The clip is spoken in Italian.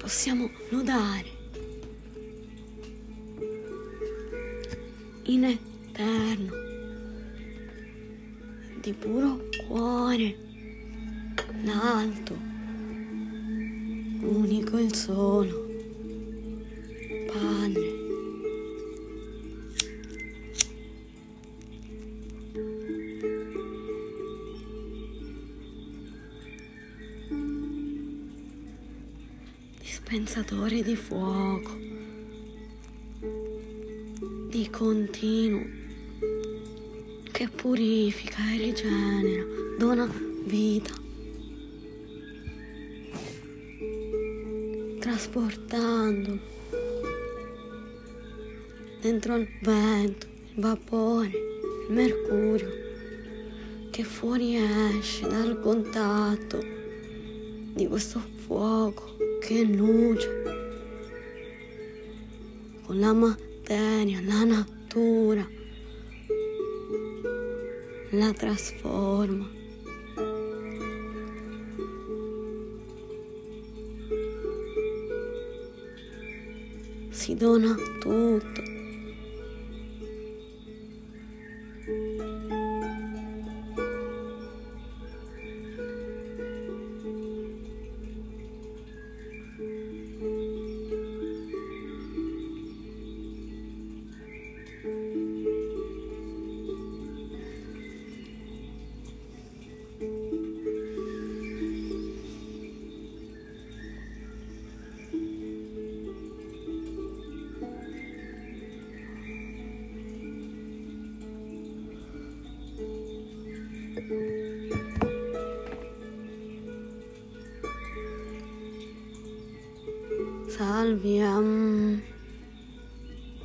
possiamo lodare in eterno di puro cuore l'alto unico il solo Padre dispensatore di fuoco, di continuo, che purifica e rigenera, dona vita, trasportandolo dentro il vento, il vapore, il mercurio, che fuori esce dal contatto di questo fuoco che luce con la materia, la natura, la trasforma. Si dona tutto. Salve.